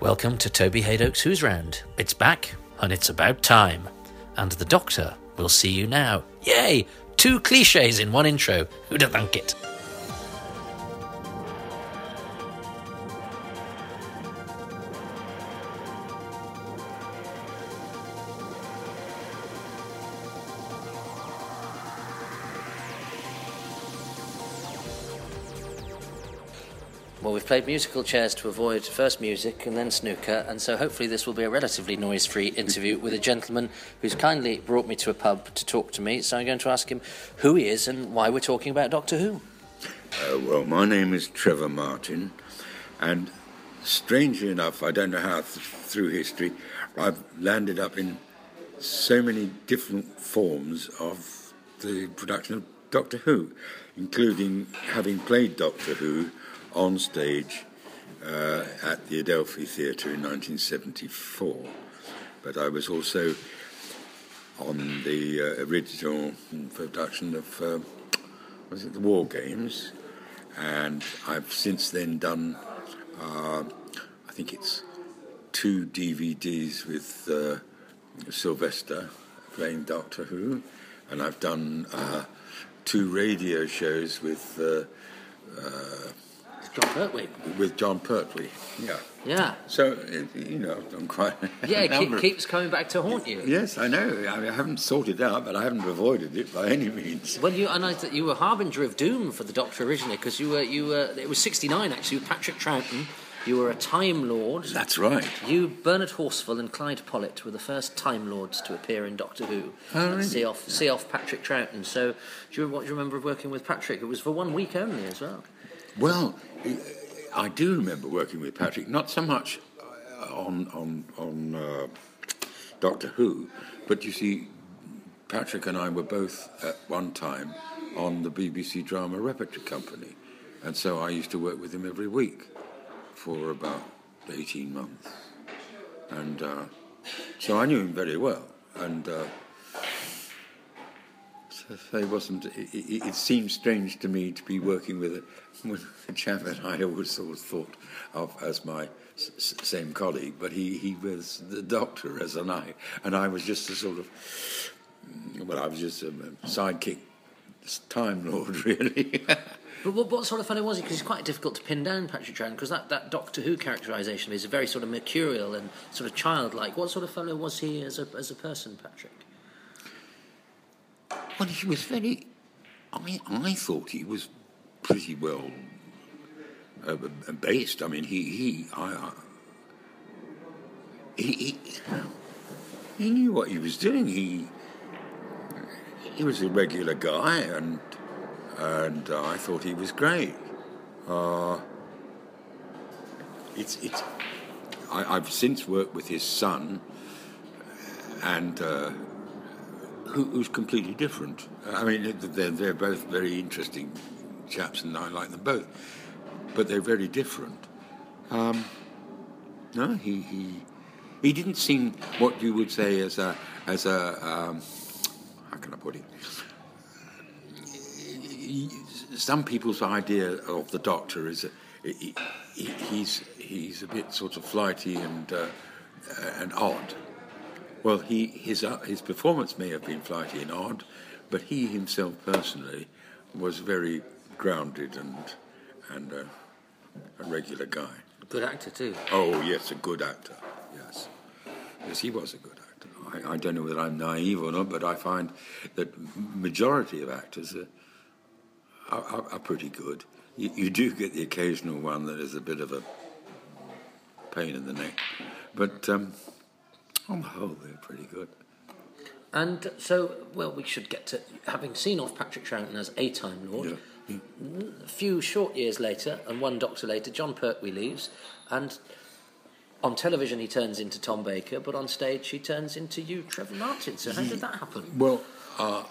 Welcome to Toby Hadoke's Who's Round. It's back, and it's about time. And the Doctor will see you now. Yay! Two cliches in one intro. Who'd have thunk it? Played musical chairs to avoid first music and then snooker, and so hopefully this will be a relatively noise free interview with a gentleman who's kindly brought me to a pub to talk to me. So I'm going to ask him who he is and why we're talking about Doctor Who. Uh, well, my name is Trevor Martin, and strangely enough, I don't know how th- through history, I've landed up in so many different forms of the production of Doctor Who, including having played Doctor Who on stage uh, at the Adelphi Theatre in 1974. But I was also on the uh, original production of uh, was it the War Games, and I've since then done uh, I think it's two DVDs with uh, Sylvester playing Doctor Who, and I've done uh, two radio shows with. Jon Pertwee. with Jon Pertwee. Yeah. Yeah. So, you know, I've done quite a Yeah, it keep, keeps coming back to haunt you. Yes, I know. I, mean, I haven't sorted it out, but I haven't avoided it by any means. Well, you, I know that you were harbinger of doom for the Doctor originally because you were you were it was '69 actually. with Patrick Troughton. You were a Time Lord. That's right. You, Bernard Horsfall, and Clyde Pollitt were the first Time Lords to appear in Doctor Who. Oh, really? See off, see off Patrick Troughton. So, do you, what do you remember of working with Patrick? It was for one week only as well. Well, I do remember working with Patrick, not so much uh, on on on uh, Doctor Who, but you see, Patrick and I were both at one time on the BBC Drama Repertory Company, and so I used to work with him every week for about eighteen months, and uh, so I knew him very well, and. Uh, it wasn't. It, it, seemed strange to me to be working with a, with a chap that I always sort of thought of as my s- same colleague, but he, he was the doctor as an I, and I was just a sort of. Well, I was just a sidekick, time lord, really. But what, what sort of fellow was he? Because it's quite difficult to pin down Patrick Troughton because that, that Doctor Who characterisation is very sort of mercurial and sort of childlike. What sort of fellow was he as a, as a person, Patrick? Well, he was very. I I thought he was pretty well uh, based. I mean, he he I, I he, he knew what he was doing. He he was a regular guy, and and uh, I thought he was great. Uh, it's it's. I, I've since worked with his son, and. Uh, who, who's completely different. I mean, they're, they're both very interesting chaps, and I like them both, but they're very different. Um, no, he, he he didn't seem what you would say as a as a um, how can I put it? Some people's idea of the Doctor is that he, he, he's he's a bit sort of flighty and uh, and odd. Well, he his uh, his performance may have been flighty and odd, but he himself personally was very grounded and and uh, a regular guy. A good actor too. Oh yes, a good actor. Yes, yes, he was a good actor. I, I don't know whether I'm naive or not, but I find that majority of actors are are, are, are pretty good. You, you do get the occasional one that is a bit of a pain in the neck, but um, on the whole, they're pretty good. And so, well, we should get to having seen off Patrick Troughton as a Time Lord. Yeah. A few short years later, and one Doctor later, Jon Pertwee leaves, and on television he turns into Tom Baker, but on stage he turns into you, Trevor Martin. So how did that happen? Well, uh,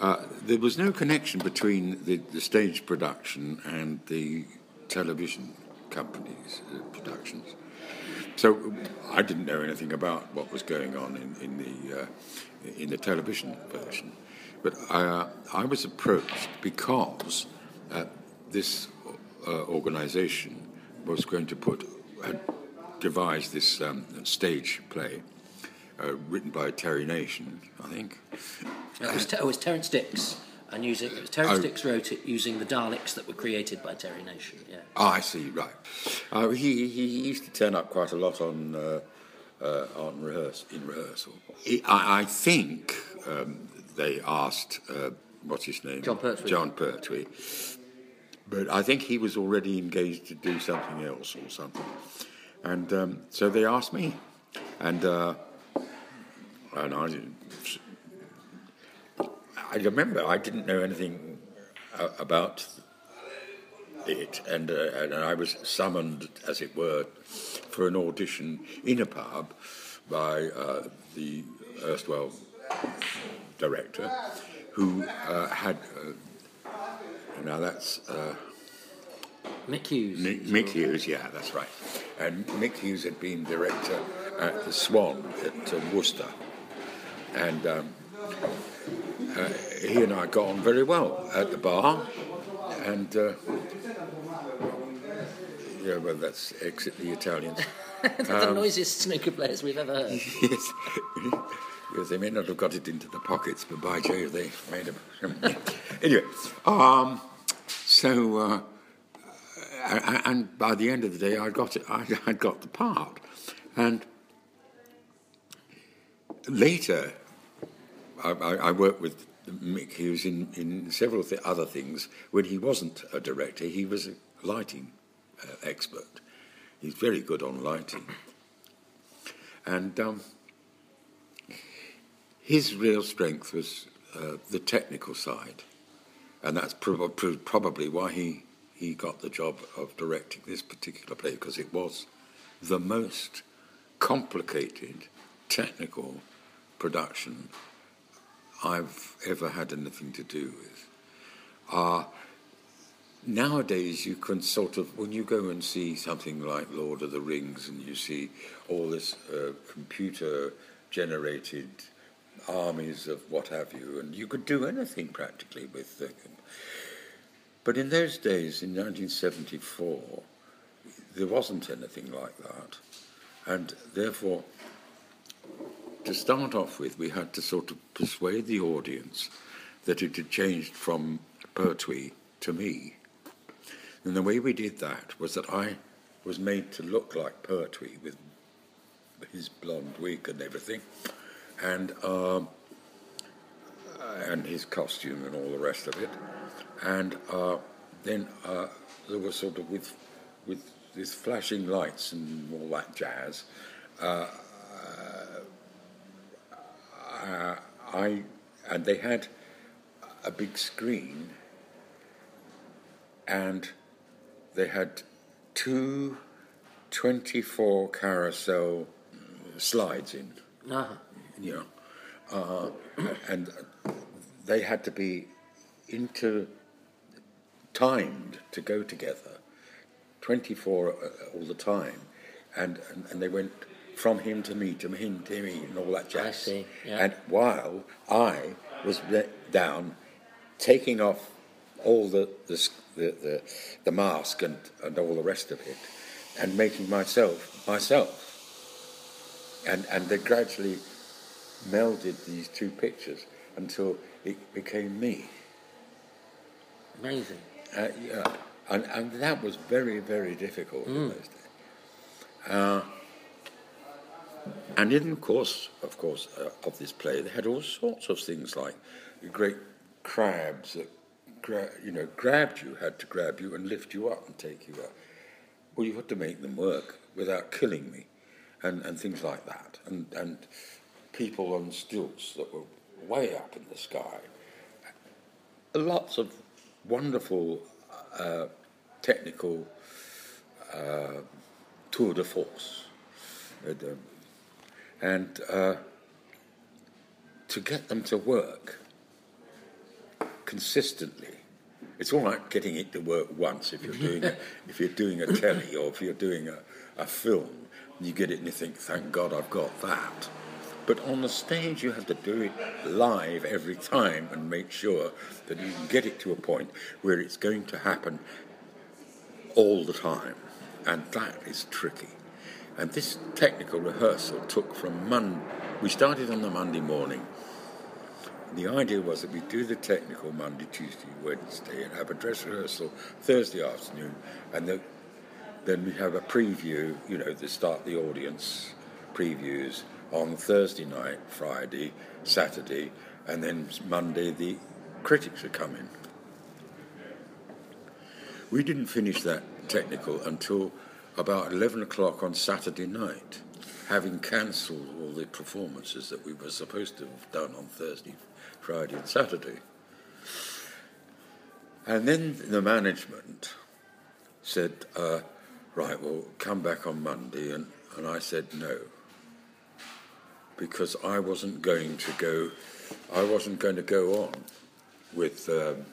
uh, there was no connection between the, the stage production and the television company's uh, productions. So I didn't know anything about what was going on in, in the uh, in the television version, but I, uh, I was approached because uh, this uh, organisation was going to put had devised this um, stage play uh, written by Terry Nation, I think. It was, it was Terrance Dicks. And using it was Terrance Oh. Dicks wrote it using the Daleks that were created by Terry Nation. Yeah. Oh, I see. Right. Uh, he, he used to turn up quite a lot on uh, uh, on rehearse in rehearsal. He, I, I think um, they asked uh, what's his name, Jon Pertwee. Jon Pertwee, but I think he was already engaged to do something else or something, and um, so they asked me, and uh, and I. I remember I didn't know anything about it, and, uh, and I was summoned, as it were, for an audition in a pub by uh, the erstwhile director, who uh, had. Uh, now that's uh, Mick Hughes. Mick Hughes, yeah, that's right. And Mick Hughes had been director at the Swan at uh, Worcester, and um, uh, he and I got on very well at the bar, and uh, yeah, well, that's exit the Italians. They're Um, the noisiest snooker players we've ever heard. yes. yes, they may not have got it into the pockets, but by Jove, they made them. anyway, um, so, uh, and by the end of the day, I got it. I, I got the part, and later, I, I, worked with Mick Hughes in, in several th- other things. When he wasn't a director, he was a lighting uh, expert. He's very good on lighting. And um, his real strength was uh, the technical side. And that's pro- probably why he, he got the job of directing this particular play, because it was the most complicated technical production I've ever had anything to do with. Uh, nowadays, you can sort of, when you go and see something like Lord of the Rings and you see all this uh, computer generated armies of what have you, and you could do anything practically with them. But in those days, in 1974, there wasn't anything like that. And therefore, to start off with, we had to sort of persuade the audience that it had changed from Pertwee to me. And the way we did that was that I was made to look like Pertwee with his blonde wig and everything, and um, and his costume and all the rest of it. And uh, then uh, there was sort of with with these flashing lights and all that jazz. Uh, uh, I and they had a big screen, and they had two 24 carousel slides in, you know, uh, and they had to be into timed to go together, 24 uh, all the time, and, and, and they went from him to me, to him to me, and all that jazz. I see, yeah. And while I was down, taking off all the the, the, the, the mask and, and all the rest of it, and making myself myself. And, and they gradually melded these two pictures until it became me. amazing. Uh, yeah, and, and that was very, very difficult in those days. Uh, and in the course, of course, uh, of this play, they had all sorts of things like great crabs that, gra- you know, grabbed you, had to grab you and lift you up and take you up. Well, you had to make them work without killing me, and, and things like that. And, and people on stilts that were way up in the sky. Lots of wonderful uh, technical uh, tour de force. Um, and uh, to get them to work consistently. It's all right getting it to work once if you're doing a, if you're doing a telly or if you're doing a, a film. You get it and you think, thank God I've got that. But on the stage, you have to do it live every time and make sure that you can get it to a point where it's going to happen all the time. And that is tricky. And this technical rehearsal took from Monday. We started on the Monday morning. The idea was that we'd do the technical Monday, Tuesday, Wednesday, and have a dress rehearsal Thursday afternoon, and the, then we have a preview, you know, to start the audience previews on Thursday night, Friday, Saturday, and then Monday the critics are coming. We didn't finish that technical until about 11 o'clock on Saturday night, having cancelled all the performances that we were supposed to have done on Thursday, Friday, and Saturday. And then the management said, uh, right, well, come back on Monday. And, and I said, no. Because I wasn't going to go, I wasn't going to go on with, um,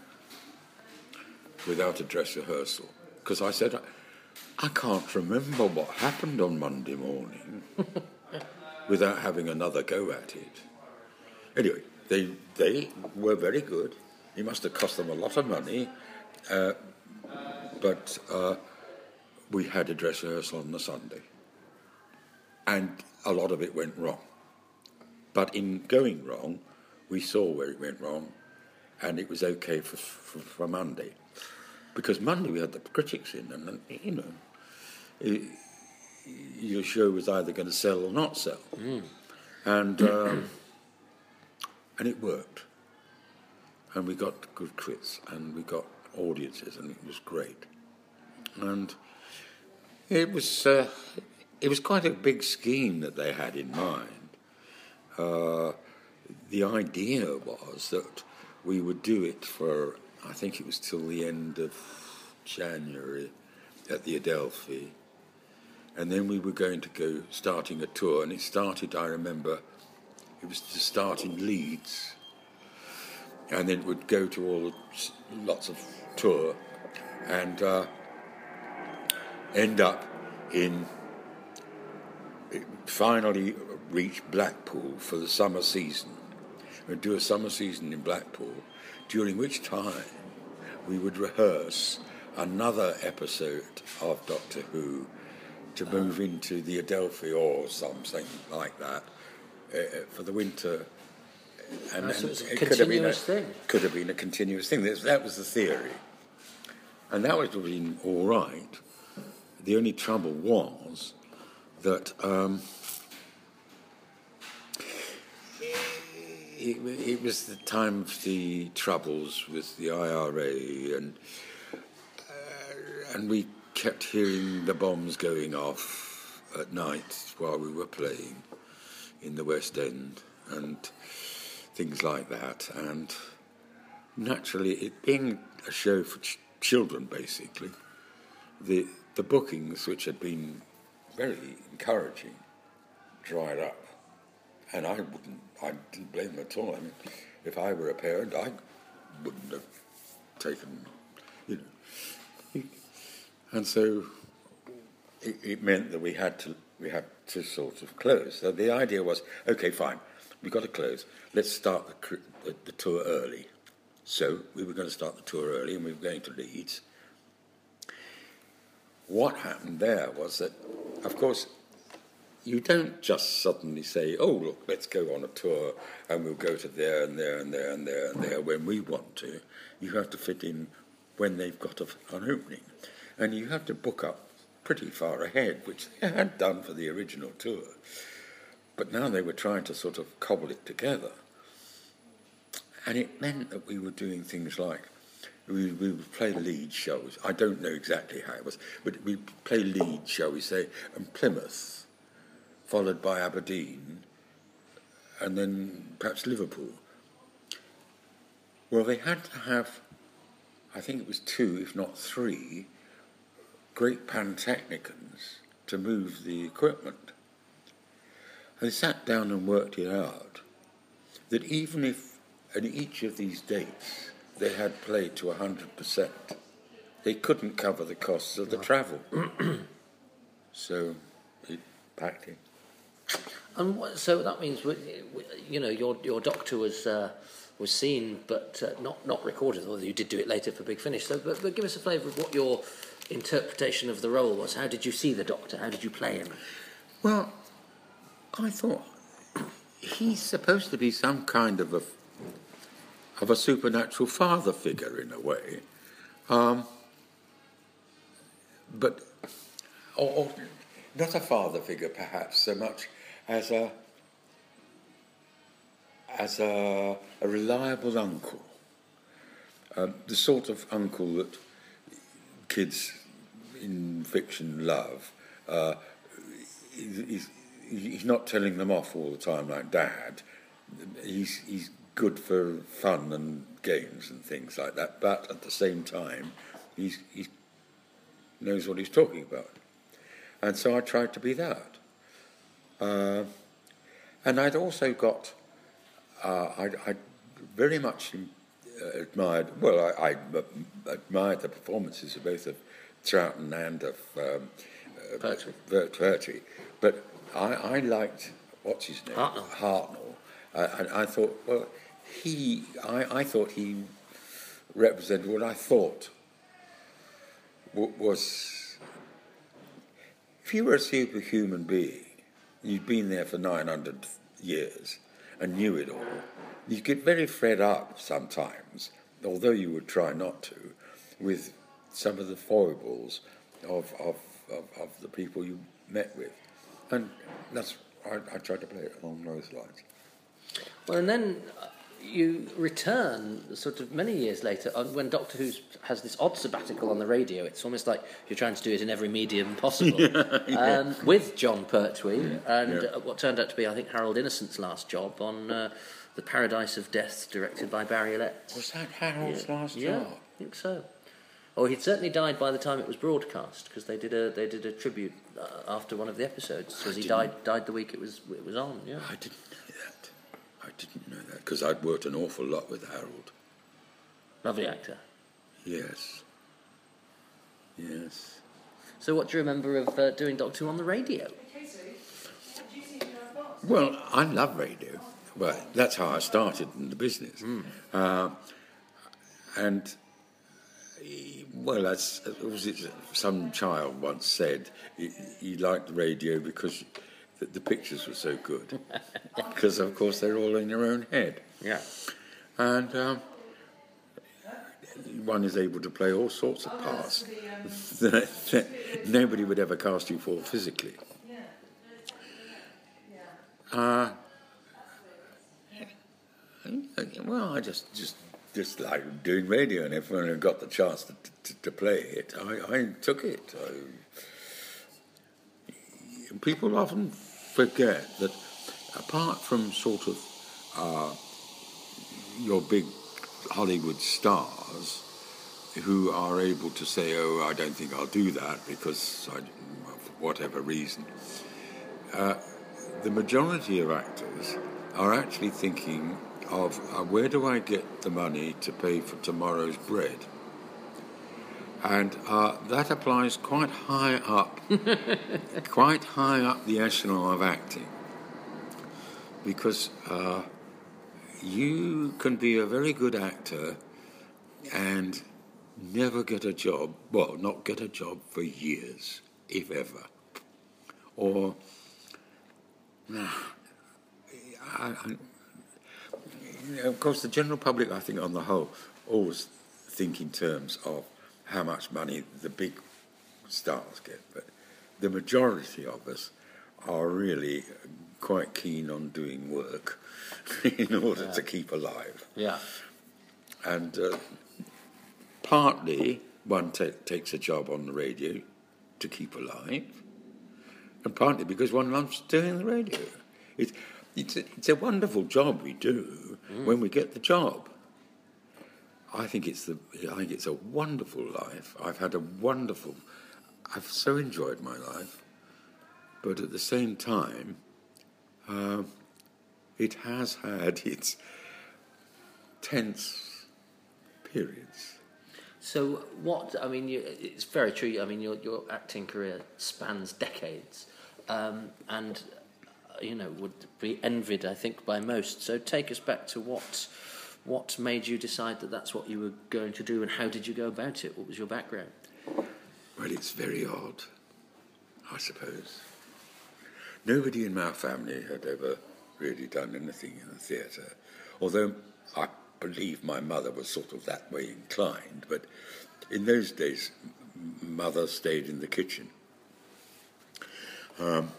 without a dress rehearsal. Because I said, I can't remember what happened on Monday morning without having another go at it. Anyway, they, they were very good. It must have cost them a lot of money. Uh, but uh, we had a dress rehearsal on the Sunday. And a lot of it went wrong. But in going wrong, we saw where it went wrong, and it was okay for, for, for Monday. Because Monday we had the critics in, and, you know, it, your show was either going to sell or not sell. Mm. And, um, and it worked. And we got good crits, and we got audiences, and it was great. And it was uh, it was quite a big scheme that they had in mind. Uh, the idea was that we would do it for I think it was till the end of January at the Adelphi, and then we were going to go starting a tour, and it started. I remember it was to start in Leeds, and then it would go to all the, lots of tour, and. Uh, end up in finally reach Blackpool for the summer season. We'd do a summer season in Blackpool, during which time we would rehearse another episode of Doctor Who to move into the Adelphi or something like that uh, for the winter. And, so it could have been a thing. Could have been a continuous thing. That was the theory, and that would have been all right the only trouble was that um, it, it, was the time of the troubles with the IRA, and uh, and we kept hearing the bombs going off at night while we were playing in the West End, and things like that. And naturally, it being a show for ch- children, basically, the the bookings, which had been very encouraging, dried up. And I wouldn't, I didn't blame them at all. I mean, if I were a parent, I wouldn't have taken, you know. And so it, it meant that we had to, we had to sort of close. So the idea was, okay, fine, we've got to close. Let's start the, the, the tour early. So we were going to start the tour early, and we were going to Leeds what happened there was that, of course, you don't just suddenly say, oh, look, let's go on a tour and we'll go to there and there and there and there and there when we want to. You have to fit in when they've got a, an opening. And you have to book up pretty far ahead, which they had done for the original tour. But now they were trying to sort of cobble it together. And it meant that we were doing things like we, we would play Leeds, shall we? I don't know exactly how it was, but we play lead, shall we say, and Plymouth, followed by Aberdeen, and then perhaps Liverpool. Well, they had to have, I think it was two, if not three, great pantechnicons to move the equipment. And they sat down and worked it out that even if, in each of these dates, they had played to 100%. They couldn't cover the costs of the travel. so it packed in. And so that means, you know, your, your doctor was, uh, was seen but uh, not, not recorded, although you did do it later for Big Finish. So, but, but give us a flavour of what your interpretation of the role was. How did you see the doctor? How did you play him? Well, I thought he's supposed to be some kind of a of a supernatural father figure in a way, um, but or, or not a father figure perhaps so much as a as a, a reliable uncle, um, the sort of uncle that kids in fiction love. Uh, he's, he's not telling them off all the time like dad. He's, he's good for fun and games and things like that, but at the same time, he's, he knows what he's talking about. And so I tried to be that. Uh, and I'd also got, uh, I, I very much admired, well, I, I, admired the performances of both of Troughton and of um, Pertwee. But I, I, liked, what's his name? Hartnell. Hartnell. Uh, and I thought, well, he, I, I thought he represented what I thought was, if you were a superhuman being, you'd been there for 900 years and knew it all, you get very fed up sometimes, although you would try not to, with some of the foibles of, of, of, of the people you met with. And that's, I, I tried to play it along those lines. Well, and then you return sort of many years later uh, when Doctor Who has this odd sabbatical on the radio. It's almost like you're trying to do it in every medium possible. yeah, yeah. Um, with Jon Pertwee yeah, and what turned out to be, I think, Harold Innocent's last job on uh, The Paradise of Death, directed by Barry Letts. Was that Harold's last job? Yeah, I think so. Oh, he'd certainly died by the time it was broadcast because they did a they did a tribute uh, after one of the episodes because he died died the week it was it was on. Yeah, I didn't know that. I didn't know that because I'd worked an awful lot with Harold. Lovely actor. Yes. Yes. So, what do you remember of uh, doing Doctor Who on the radio? Well, I love radio. Well, that's how I started in the business. Mm. Uh, and well, as was it some child once said, he, he liked the radio because the, the, pictures were so good. because of course they're all in your own head. Yeah. And um, one is able to play all sorts of parts that nobody would ever cast you for physically. Uh, well, I just just just like doing radio, and if I got the chance to, to, to play it, I, I took it. I, people often forget that apart from sort of uh, your big Hollywood stars who are able to say, "Oh, I don't think I'll do that because I, for whatever reason," uh, the majority of actors are actually thinking of uh, where do I get the money to pay for tomorrow's bread? And uh, that applies quite high up, quite high up the echelon of acting. Because uh, you can be a very good actor and never get a job, well, not get a job for years, if ever. Or, I, I, of course, the general public, I think, on the whole, always think in terms of how much money the big stars get, but the majority of us are really quite keen on doing work in order yeah. to keep alive. Yeah. And uh, partly one takes a job on the radio to keep alive, and partly because one loves doing the radio. It, it's a, it's a wonderful job we do mm. when we get the job. I think it's the I think it's a wonderful life. I've had a wonderful I've so enjoyed my life, but at the same time, uh, it has had its tense periods. So, what I mean, you, it's very true. I mean, your your acting career spans decades, um, and you know, would be envied, I think, by most. So take us back to what what made you decide that that's what you were going to do, and how did you go about it? What was your background? Well, it's very odd, I suppose. nobody in my family had ever really done anything in the theatre, although I believe my mother was sort of that way inclined. But in those days, mother stayed in the kitchen. Um,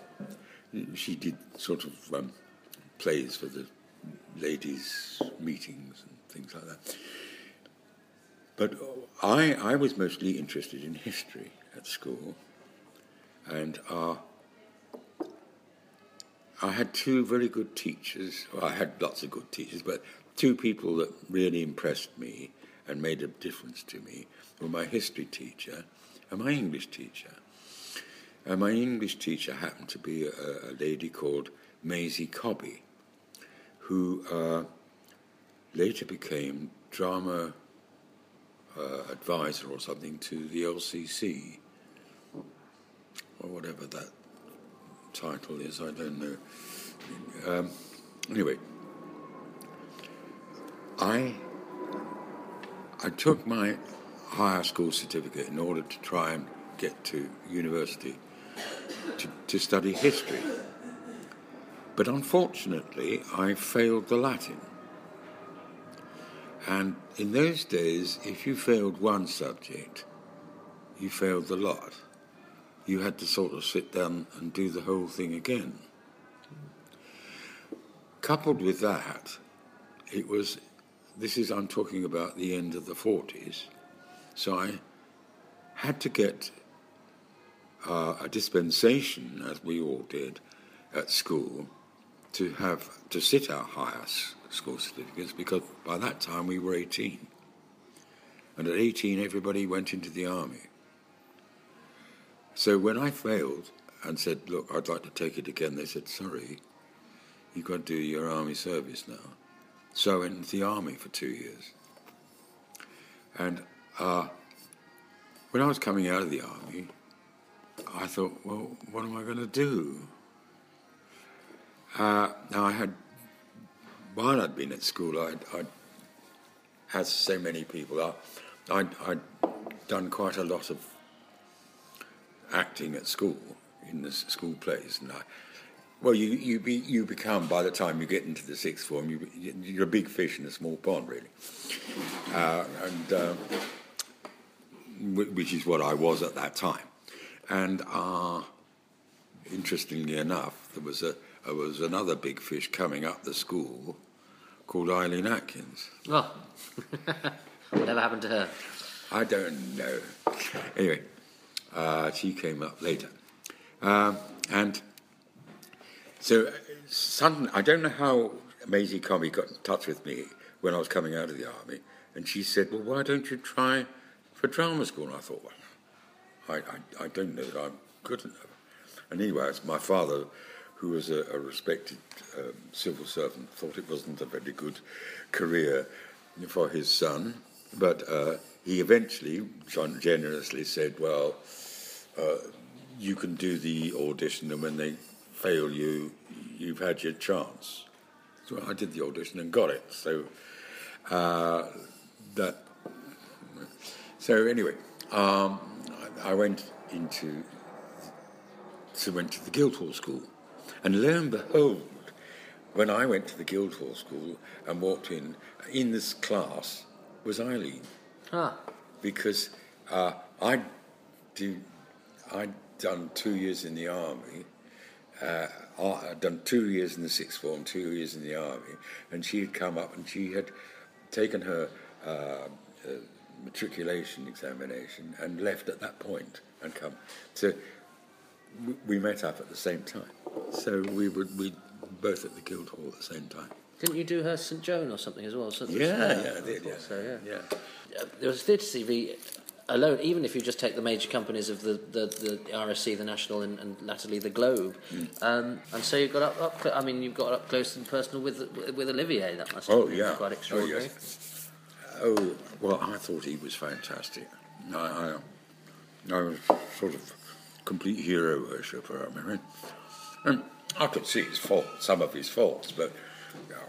she did sort of um, plays for the ladies' meetings and things like that. But I, I was mostly interested in history at school, and uh, I had two very good teachers. Well, I had lots of good teachers, but two people that really impressed me and made a difference to me were my history teacher and my English teacher. And my English teacher happened to be a, a lady called Maisie Cobby, who uh, later became drama uh, advisor or something to the LCC, or whatever that title is, I don't know. Um, anyway, I I took my higher school certificate in order to try and get to university to, to study history. But unfortunately, I failed the Latin. And in those days, if you failed one subject, you failed the lot. You had to sort of sit down and do the whole thing again. Coupled with that, it was this is, I'm talking about the end of the 40s, so I had to get uh, a dispensation, as we all did at school, to have to sit our higher school certificates because by that time we were 18. And at 18, everybody went into the army. So when I failed and said, Look, I'd like to take it again, they said, Sorry, you've got to do your army service now. So I went into the army for two years. And uh, when I was coming out of the army, I thought, well, what am I going to do? Uh, now, I had, while I'd been at school, I'd, I'd had so many people. I, I'd, I'd done quite a lot of acting at school, in the school plays, and I, well, you you be, you become by the time you get into the sixth form, you you're a big fish in a small pond, really, uh, and uh, which is what I was at that time. And uh, interestingly enough, there was a there was another big fish coming up the school called Eileen Atkins. Oh, whatever happened to her? I don't know. Anyway, uh, she came up later, um, and so suddenly, I don't know how Maisie Cobby got in touch with me when I was coming out of the army, and she said, "Well, why don't you try for drama school?" And I thought, well, I, I, I don't know that I'm good enough. And anyway, my father, who was a, a respected um, civil servant, thought it wasn't a very good career for his son, but uh, he eventually generously said, "Well, uh, you can do the audition, and when they fail you, you've had your chance." So I did the audition and got it. So uh, that. So anyway. Um, I went into so went to the Guildhall School, and lo and behold, when I went to the Guildhall School and walked in, in this class was Eileen. Ah. Because uh, I do, I'd done two years in the army. Uh, I'd done two years in the sixth form, two years in the army, and she had come up and she had taken her. Uh, uh matriculation examination and left at that point and come. So we met up at the same time. So we were we both at the Guildhall at the same time. Didn't you do her St Joan or something as well? yeah, yeah, I did. Yeah. So, yeah. yeah. There was theatre CV alone, even if you just take the major companies of the, the, the RSC, the National, and, and latterly the Globe, mm. um, and so you got up, up. I mean, you've got up close and personal with with Olivier. That must have oh, been yeah. quite extraordinary. Oh, yes. Oh, well, I thought he was fantastic. I, I, I was sort of complete hero worshipper, I mean. And I could see his faults, some of his faults, but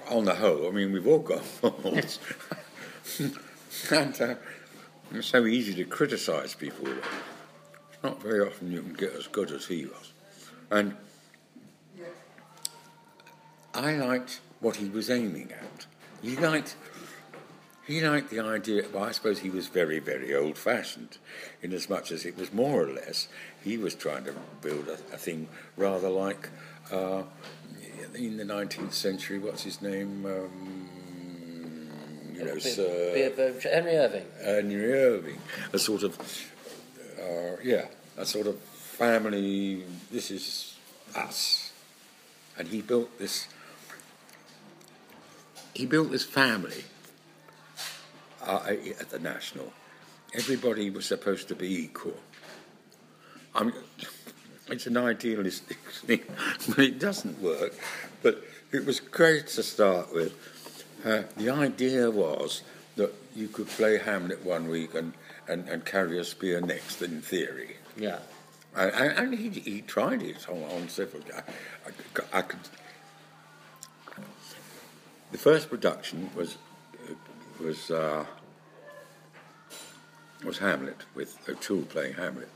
on the whole, I mean, we've all got faults. and uh, it's so easy to criticise people. It's not very often you can get as good as he was. And I liked what he was aiming at. He liked he liked the idea, well, I suppose he was very, very old fashioned, in as much as it was more or less, he was trying to build a, a thing rather like uh, in the 19th century, what's his name? Um, you know, Sir. Henry Irving. Henry Irving. A sort of, uh, yeah, a sort of family, this is us. And he built this, he built this family uh, at the National, everybody was supposed to be equal. I mean, it's an idealistic thing, but it doesn't work. But it was great to start with. Uh, the idea was that you could play Hamlet one week and, and, and carry a spear next, in theory. Yeah. And, and he, he tried it on, on several. I, I, I could. The first production was was uh, was Hamlet with O'Toole playing Hamlet,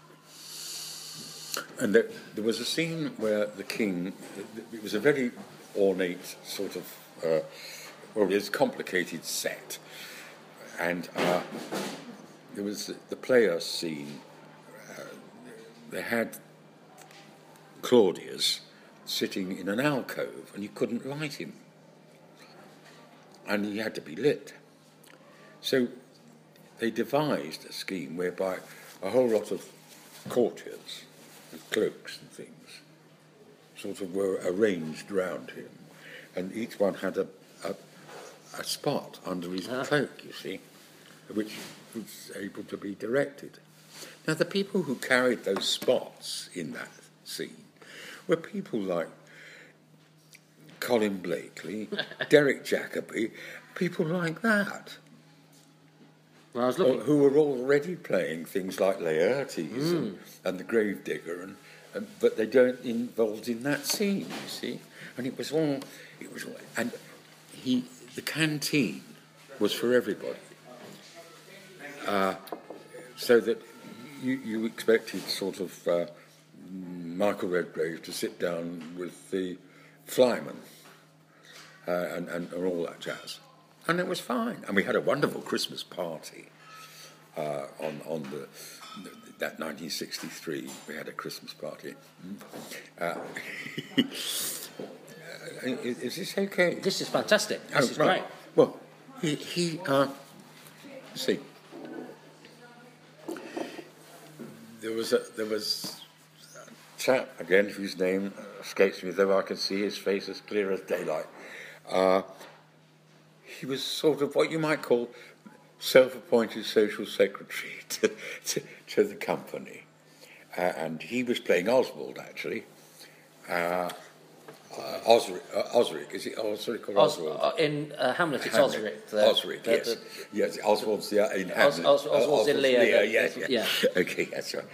and there, there, was a scene where the king. It was a very ornate sort of, uh, well, a complicated set, and uh, there was the player scene. Uh, they had Claudius sitting in an alcove, and you couldn't light him and he had to be lit. So they devised a scheme whereby a whole lot of courtiers with cloaks and things sort of were arranged round him, and each one had a, a, a spot under his ah. cloak, you see, which was able to be directed. Now, the people who carried those spots in that scene were people like Colin Blakely, Derek Jacobi, people like that. Well, who were already playing things like Laertes mm. and, and, the Gravedigger, and, and, but they don't involved in that scene. You see, and it was all it was, all, and he the canteen was for everybody, uh, so that you, you expected sort of uh, Michael Redgrave to sit down with the flyman uh, and, and, and, all that jazz. And it was fine. And we had a wonderful Christmas party uh, on, on the, that 1963. We had a Christmas party. Uh, is this okay? This is fantastic. This oh, is right. great. Well, he, he uh, see, there was a, there was a chap again whose name escapes me, though I can see his face as clear as daylight. He was sort of what you might call self-appointed social secretary to, to, to the company. Uh, and he was playing Oswald, actually. Uh, uh, Osric, uh, Osric, is it Osric or Os- Oswald? Uh, in uh, Hamlet, it's Hamlet. Osric. The, Osric, the, yes. The, yes, Oswald's the, in Hamlet. Os- Os- Oswald's, in Lear. Lear yeah, yeah. yeah. Okay, that's right.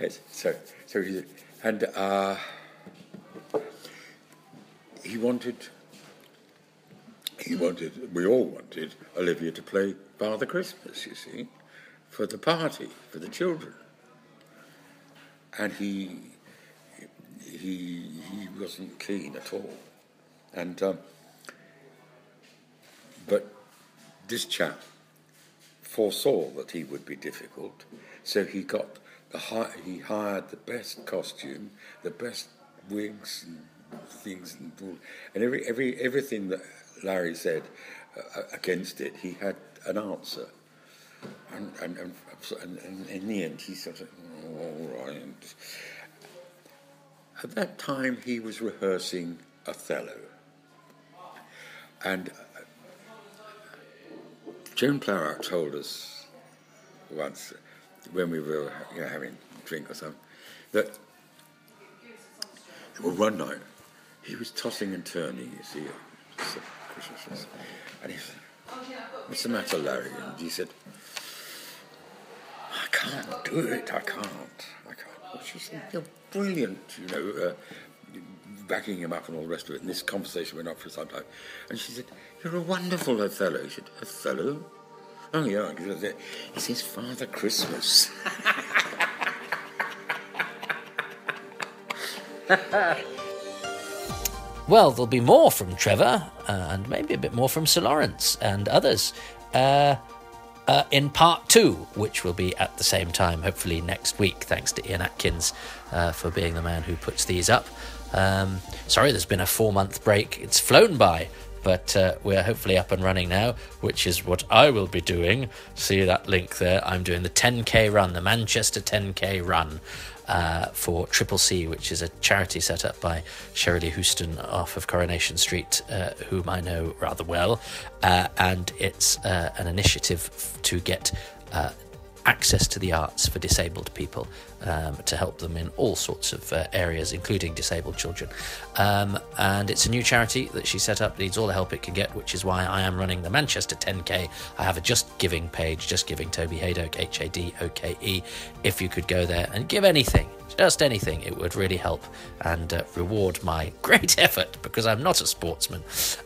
Yes. So, so he, and he wanted he wanted, we all wanted Olivier to play Father Christmas, you see, for the party, for the children. And he, he, he wasn't keen at all. And, um, but this chap foresaw that he would be difficult, so he got the he hired the best costume, the best wigs and things, and, and every every everything that Larry said uh, against it, he had an answer. And, and, and, and, in the end, he of, oh, all right. At that time, he was rehearsing Othello. And uh, Joan Plowright told us once, when we were you know, having a drink or something, that well, one night he was tossing and turning, you see, and he said, What's the matter, Larry? And he said, I can't do it, I can't. I can't. She said, You're brilliant, you know, uh, backing him up and all the rest of it. And this conversation went on for some time. And she said, You're a wonderful Othello. He said, Othello? Oh, yeah. He says, Father Christmas. well, there'll be more from Trevor uh, and maybe a bit more from Sir Lawrence and others uh, uh, in part two, which will be at the same time, hopefully next week. Thanks to Ian Atkins uh, for being the man who puts these up. Um, sorry, there's been a four month break. It's flown by but uh, we're hopefully up and running now, which is what I will be doing. See that link there? I'm doing the 10k run, the Manchester 10k run. Uh, for Triple C, which is a charity set up by Shirley Houston off of Coronation Street, uh, whom I know rather well. Uh, and it's uh, an initiative to get uh, access to the arts for disabled people um, to help them in all sorts of uh, areas, including disabled children. Um, and it's a new charity that she set up, needs all the help it can get, which is why I am running the Manchester 10K. I have a Just Giving page, Just Giving Toby Hadoke, H A D O K E. If you could go there and give anything, just anything, it would really help and uh, reward my great effort because I'm not a sportsman.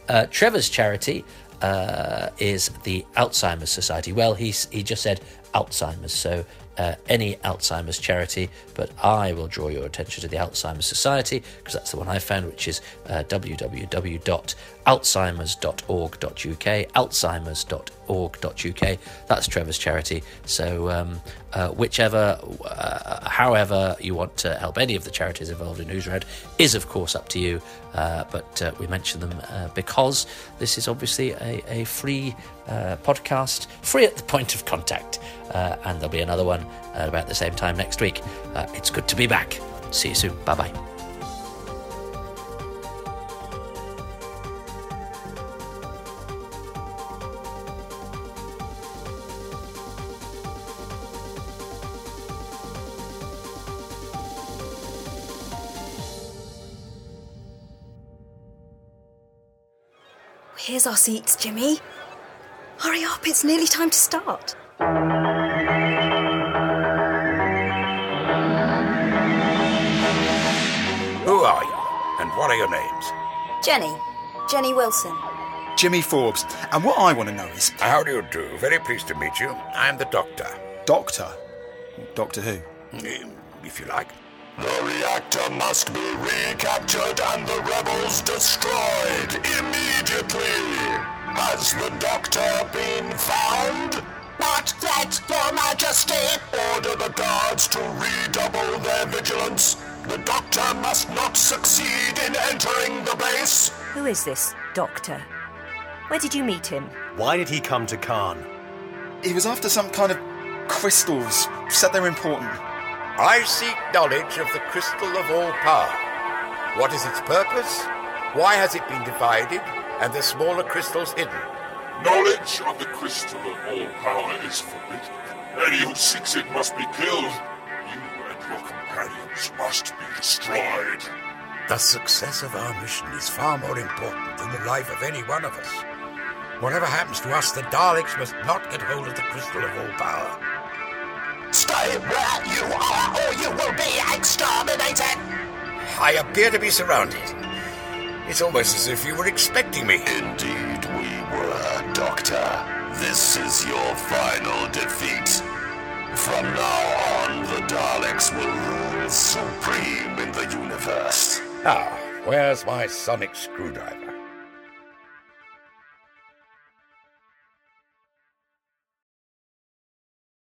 Uh, Trevor's charity uh, is the Alzheimer's Society. Well, he's, he just said Alzheimer's. So uh, any Alzheimer's charity, but I will draw your attention to the Alzheimer's Society because that's the one I found, which is uh, www.alzheimers.org.uk. Alzheimers.org.uk. That's Trevor's charity. So, um, uh, whichever, uh, however you want to help any of the charities involved in Who's Round is, of course, up to you. Uh, but uh, we mention them because this is obviously a, a free podcast, free at the point of contact. Uh, and there'll be another one at about the same time next week. Uh, it's good to be back. See you soon. Bye bye. Here's our seats, Jimmy. Hurry up, it's nearly time to start. What are your names? Jenny. Jenny Wilson. Jimmy Forbes. And what I want to know is. How do you do? Very pleased to meet you. I'm the Doctor. Doctor? Doctor who? Mm, If you like. The reactor must be recaptured and the rebels destroyed immediately. Has the Doctor been found? Not yet, Your Majesty. Order the guards to redouble their vigilance. The Doctor must not succeed in entering the base. Who is this doctor? Where did you meet him? Why did he come to Khan? He was after some kind of crystals. Said they're important. I seek knowledge of the crystal of all power. What is its purpose? Why has it been divided and the smaller crystals hidden? Knowledge of the crystal of all power is forbidden. Any who seeks it must be killed. Companions must be destroyed. The success of our mission is far more important than the life of any one of us. Whatever happens to us, the Daleks must not get hold of the crystal of all power. Stay where you are or you will be exterminated. I appear to be surrounded. It's almost as if you were expecting me. Indeed, we were, Doctor. This is your final defeat. From now on, the Daleks will rule supreme in the universe. Now, where's my sonic screwdriver?